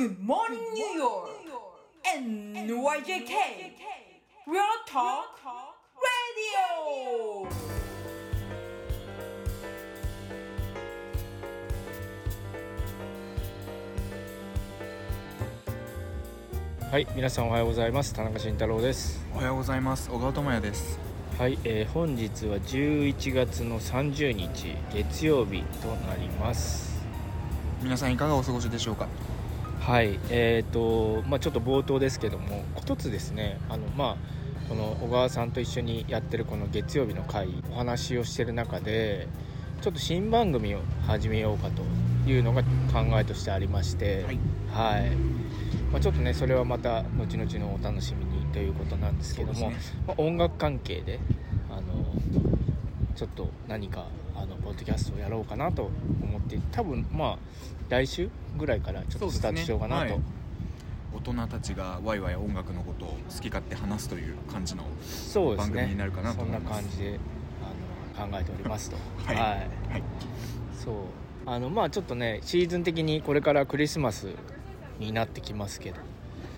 Good morning, New York! NYJK! Real Talk Radio! はい、皆さんおはようございます。田中慎太郎です。おはようございます小川智也ですはい、えー本日は11月の30日月曜日となります。皆さんいかがお過ごしでしょうか？はい、えっ、とまあちょっと冒頭ですけども、一つですね、あのまあこの小川さんと一緒にやってるこの月曜日の会お話をしてる中で、ちょっと新番組を始めようかというのが考えとしてありまして、はいはい。まあちょっとねそれはまた後々のお楽しみにということなんですけども、そうですまあ音楽関係であのちょっと何かあのポッドキャストをやろうかなと思って多分まあ来週ぐらいからちょっとスタートしようかなと、はい。大人たちがワイワイ音楽のことを好き勝手話すという感じのそうですね。番組になるかなとそんな思います。感じであの考えておりますと。はい。はい。そう。あのまあちょっとねシーズン的にこれからクリスマスになってきますけど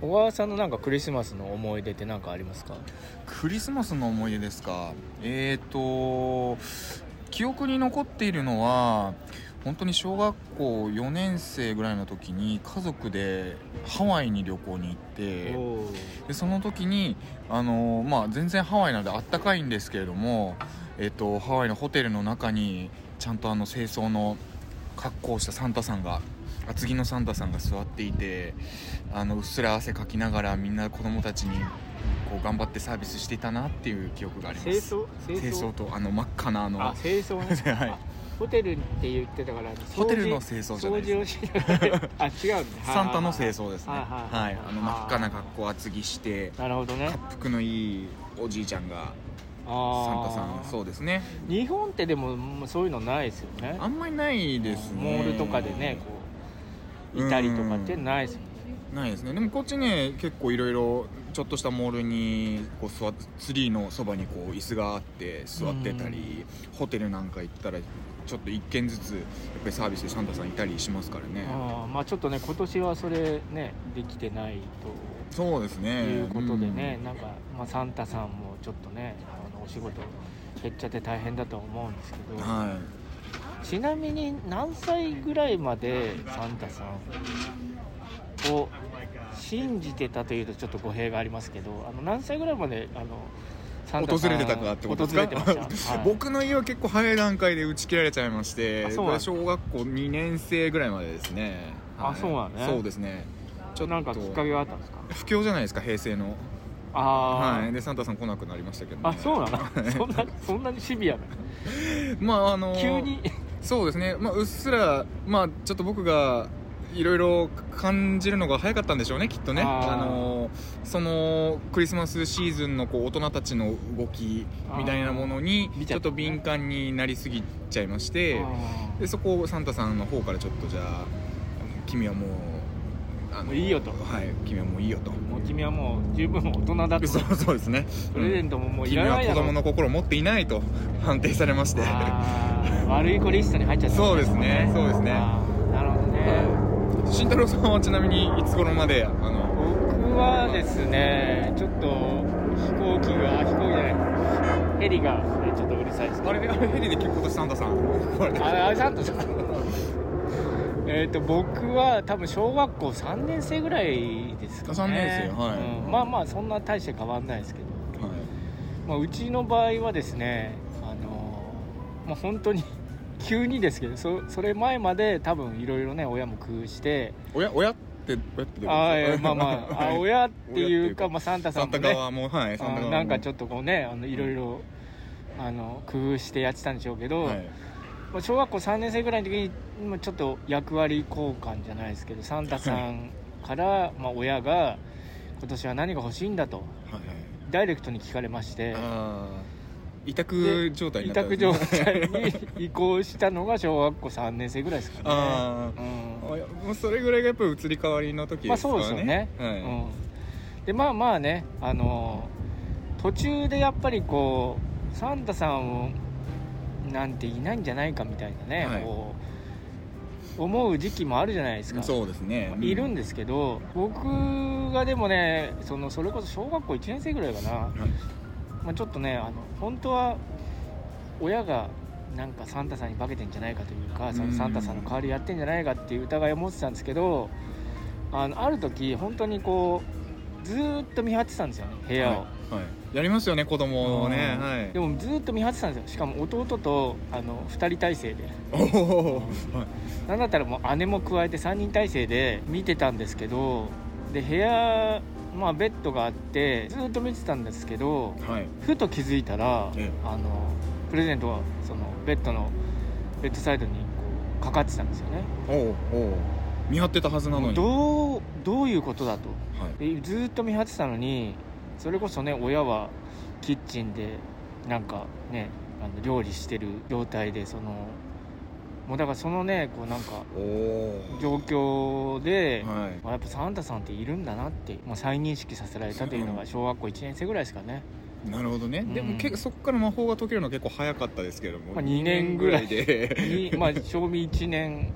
小川さんのなんかクリスマスの思い出って何かありますか？クリスマスの思い出ですか？えーと記憶に残っているのは本当に小学校4年生ぐらいの時に家族でハワイに旅行に行っておでその時に、あのーまあ、全然ハワイなのであったかいんですけれども、えっとハワイのホテルの中にちゃんとあの清掃の格好をしたサンタさんが厚着のサンタさんが座っていてあのうっすら汗かきながらみんな子供たちにこう頑張ってサービスしていたなっていう記憶があります。清掃？清掃？とあの真っ赤なあのあ清掃ね。はい。あホテルって言ってたからホテルの清掃じゃないです掃除をしながら。あ違う サンタの清掃ですね。はいあの真っ赤な格好厚着してなるほどね。滑覆のいいおじいちゃんがサンタさんそうですね。日本ってでもそういうのないですよね。あんまりないですね。モールとかでねこういたりとかってないですよねないですね。でもこっちね結構いろいろちょっとしたモールにこう座っツリーのそばにこう椅子があって座ってたりホテルなんか行ったらちょっと一軒ずつやっぱりサービスでサンタさんいたりしますからね。あーまあちょっとね今年はそれねできてないそうですとね。いうことでね、なんか、まあ、サンタさんもちょっとねあのお仕事減っちゃって大変だとは思うんですけど、うんはちなみに何歳ぐらいまでサンタさんを信じてたというとちょっと語弊がありますけどあの何歳ぐらいまであの訪れてたかってことですか？はい。僕の家は結構早い段階で打ち切られちゃいまして小学校2年生ぐらいまでですね。あはい。そうなんね。そうですね。ちょっとなんかきっかけがあったんですか？不況じゃないですか平成の。ああ、はい。でサンタさん来なくなりましたけど、ね、あそうなの？そんなそんなにシビアなまああの急に？そうですね、まあ、うっすら、まあ、ちょっと僕がいろいろ感じるのが早かったんでしょうねきっとね。あのそのクリスマスシーズンのこう大人たちの動きみたいなものにちょっと敏感になりすぎちゃいましてでそこをサンタさんの方からちょっとじゃあ君はもうあもういいよと。はい君はもういいよと。もう君はもう十分大人だと。そうそうですね。プレゼントももうい君は子らないだろ。供の心を持っていないと判定されまして。悪い子リストに入っちゃったそうですねそうですね。なるほどね慎太郎さんはちなみにいつ頃まであの？僕はですねちょっと飛行機が飛行機じゃないヘリが、ね、ちょっとうるさいですあれあれヘリで今年サンタさん。あれサンタさんえっと僕は多分小学校3年生ぐらいですかね3年生はいうんまあまあそんな大して変わんないですけど、はいまあ、うちの場合はですねあのまあ本当に急にですけどそそれ前まで多分いろいろね親も工夫して親親って親ってあーえーまあまああ 親っていうか、親まあ、サンタさサンんもね。タ側もはいサンタ側なんかちょっとこうねあのいろいろあの工夫してやってたんでしょうけど、はい。まあ、小学校3年生ぐらいの時にまあちょっと役割交換じゃないですけどサンタさんから、まあ、親が今年は何が欲しいんだとはいダイレクトに聞かれまして委託状態に委なったんです託ね状態に移行したのが小学校3年生ぐらいですかね。あうん。あいやもうそれぐらいがやっぱり移り変わりの時まあですからねそうですよね、はい。うん、でまあまあねあの途中でやっぱりこうサンタさんをなんていないんじゃないかみたいなね、はい。こう思う時期もあるじゃないですか。そうですね。いるんですけど僕がでもねそのそれこそ小学校1年生ぐらいかな、まあ、ちょっとねあの本当は親がなんかサンタさんに化けてんじゃないかというかそのサンタさんの代わりやってんじゃないかっていう疑いを持ってたんですけどあのある時本当にこうずーっと見張ってたんですよね部屋を、はい。はい、やりますよね子供をね、うん。はい。でもずーっと見張ってたんですよ。しかも弟とあの2人体制で。おお、はい。なんだったらもう姉も加えて3人体制で見てたんですけどで部屋まあベッドがあってずっと見てたんですけどはい。ふと気づいたらええ。あのプレゼントがそのベッドのベッドサイドにこうかかってたんですよね。おうおう。見張ってたはずなのに。どうどういうことだと。はい。でずっと見張ってたのにそれこそね親はキッチンでなんかねあの料理してる状態でそのもうだからそのねこうなんか状況で、はい。まあやっぱサンタさんっているんだなって、まあ、再認識させられたというのが小学校1年生ぐらいですかね、なるほどね、でもうん。結構そこから魔法が解けるのは結構早かったですけれども、まあ二年ぐらいで。にまあ賞味1年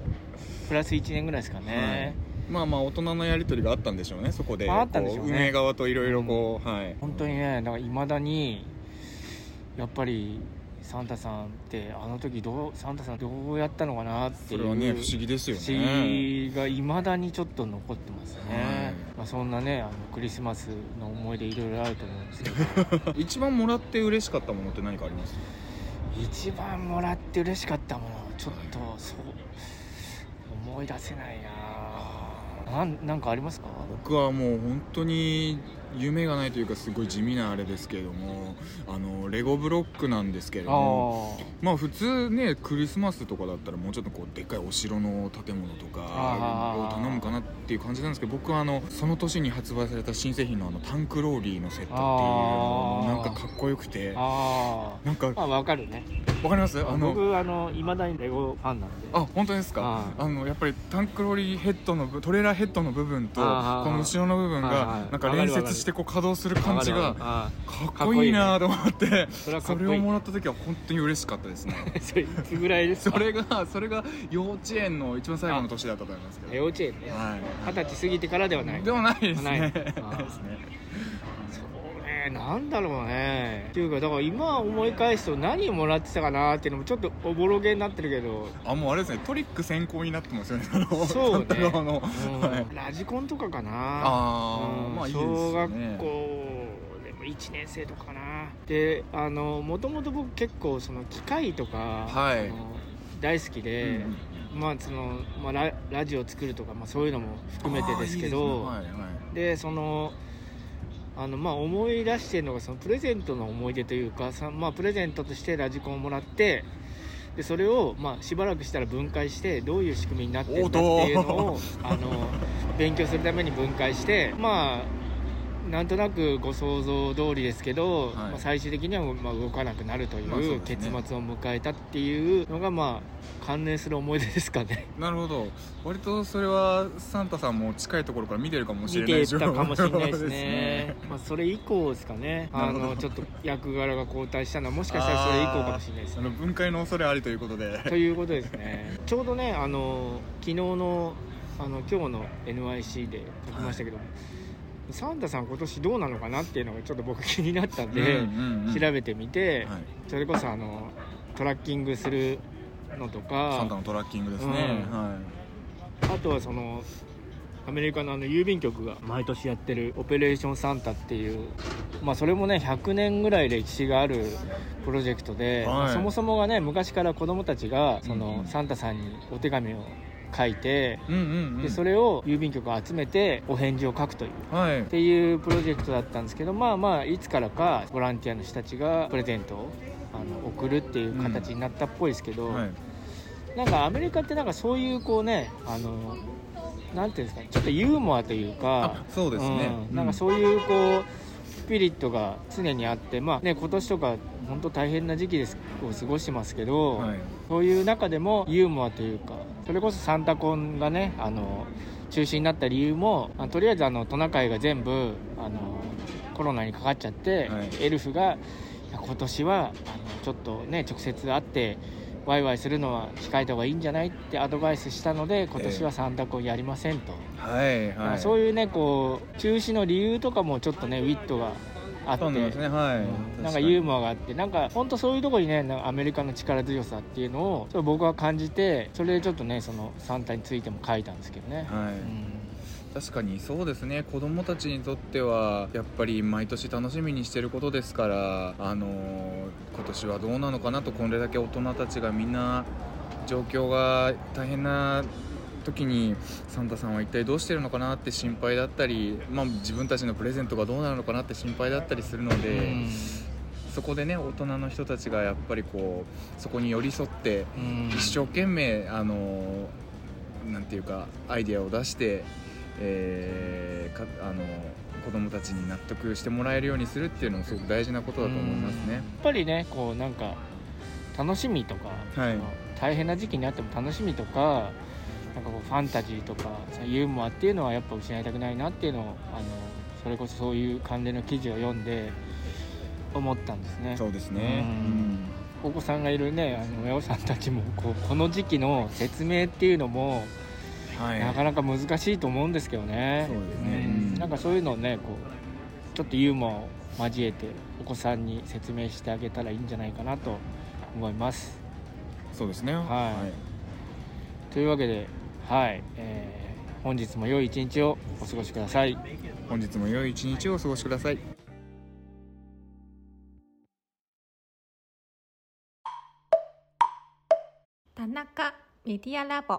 プラス1年ぐらいですかね、まあまあ大人のやり取りがあったんでしょうねそこで、まああったんでしょうね。こ運営側といろいろこう、はい。本当にねだからいまだにやっぱりサンタさんってあの時どうサンタさんどうやったのかなっていうそれはね不思議ですよね。不思議がいまだにちょっと残ってますね、はい。まあ、そんなねあのクリスマスの思い出いろいろあると思うんですけど。一番もらって嬉しかったものって何かあります？一番もらって嬉しかったものちょっとそう思い出せないな。なんなんかありますか？僕はもう本当に夢がないというかすごい地味なあれですけれどもあのレゴブロックなんですけれどもあまあ普通ねクリスマスとかだったらもうちょっとこうでっかいお城の建物とかを頼むかなっていう感じなんですけど僕はあのその年に発売された新製品のあのタンクローリーのセットっていうなんかかっこよくてあなんかああ分かるね。わかります？あの僕あのいまだにレゴファンなんで。あ本当ですか？ああのやっぱりタンクローリーヘッドの部トレーラーヘッドの部分とこの後ろの部分がい。なんか連接してこう稼働する感じがあかっこいいなと思って。それをもらった時は本当に嬉しかったですね。あ それいつぐらいですか？それがそれが幼稚園の一番最後の年だったと思いますけど。幼稚園ね。は二十歳過ぎてからではない。いでもないですね。ですねねなんだろうね。っていうかだから今思い返すと何もらってたかなっていうのもちょっとおぼろげになってるけど、あもうあれですねトリック先行になってますよね。そうね。うん。はい。ラジコンとかかな。あーうん。まあいいですよね。小学校でも1年生とかかな。であのもともと僕結構その機械とか、はい。大好きで、うんまあそのまあ、ララジオ作るとか、まあ、そういうのも含めてですけど。ね。はいはい。でそのあのまあ思い出してるのがそのプレゼントの思い出というかさ、まあ、プレゼントとしてラジコンをもらってでそれをまあしばらくしたら分解してどういう仕組みになってるんだっていうのをあの勉強するために分解してまあなんとなくご想像通りですけど、はい。まあ、最終的にはまあ動かなくなるというう結末を迎えたっていうのがまあ関連する思い出ですかね。なるほど。割とそれはサンタさんも近いところから見てるかもしれ見てないたかもしれないです情報ね。まあ、それ以降ですかね。あのちょっと役柄が交代したのはもしかしたらそれ以降かもしれないですあの分解の恐れありということで。ということですね。ちょうどねあの昨日のあの今日の NYC で書きましたけど、サンタさん今年どうなのかなっていうのがちょっと僕気になったんで、調べてみて、はい。それこそあのトラッキングするのとかサンタのトラッキングですね、うん。はあとはそのアメリカのあの郵便局が毎年やってるオペレーションサンタっていう、まあ、それもね100年ぐらい歴史があるプロジェクトで、はい。まあそもそもがね昔から子供たちがその、サンタさんにお手紙を書いて、い、うんうんうん。でそれを郵便局が集めてお返事を書くという。はい。っていうプロジェクトだったんですけどまあまあいつからかボランティアの人たちがプレゼントをあの送るっていう形になったっぽいですけど、はい。なんかアメリカってなんかそういうこうねあのなんていうんですかねちょっとユーモアというかあそうですね、うん。なんかそういうこうスピリットが常にあってまあね今年とか本当大変な時期ですを過ごしてますけど、はい。そういう中でもユーモアというかそれこそサンタコンがねあの中止になった理由もあとりあえずあのトナカイが全部あのコロナにかかっちゃって、はい。エルフが今年はあのちょっとね直接会ってワイワイするのは控えた方がいいんじゃないってアドバイスしたので今年はサンタコンやりませんと、はいはい。そういうねこう中止の理由とかもちょっとねウィットがあってね。はい、うん。なんかユーモアがあってなんか本当そういうところにねアメリカの力強さっていうのをちょっと僕は感じてそれでちょっとねそのサンタについても書いたんですけどね、はい。うん。確かにそうですね。子供たちにとってはやっぱり毎年楽しみにしてることですからあのー今年はどうなのかなとこれだけ大人たちがみんな状況が大変な時にサンタさんは一体どうしてるのかなって心配だったり、まあ、自分たちのプレゼントがどうなるのかなって心配だったりするので、うん。そこでね大人の人たちがやっぱりこうそこに寄り添ってうん。一生懸命あのなんていうかアイデアを出して、えーかあの子供たちに納得してもらえるようにするっていうのもすごく大事なことだと思いますね。うん。やっ。ぱりねこうなんか楽しみとか、はい。大変な時期にあっても楽しみとかなんかこうファンタジーとかユーモアっていうのはやっぱ失いたくないなっていうのをあのそれこそそういう関連の記事を読んで思ったんですね。そうですねお子さんがいるねあの親御さんたちもこうこの時期の説明っていうのも、うんはい、なかなか難しいと思うんですけどね。そうですねんうんなんかそういうのをねこうちょっとユーモアを交えてお子さんに説明してあげたらいいんじゃないかなと思います。そうですね。はいというわけで、はいえー本日も良い一日をお過ごしください。本日も良い一日をお過ごしください。田中メディアラボ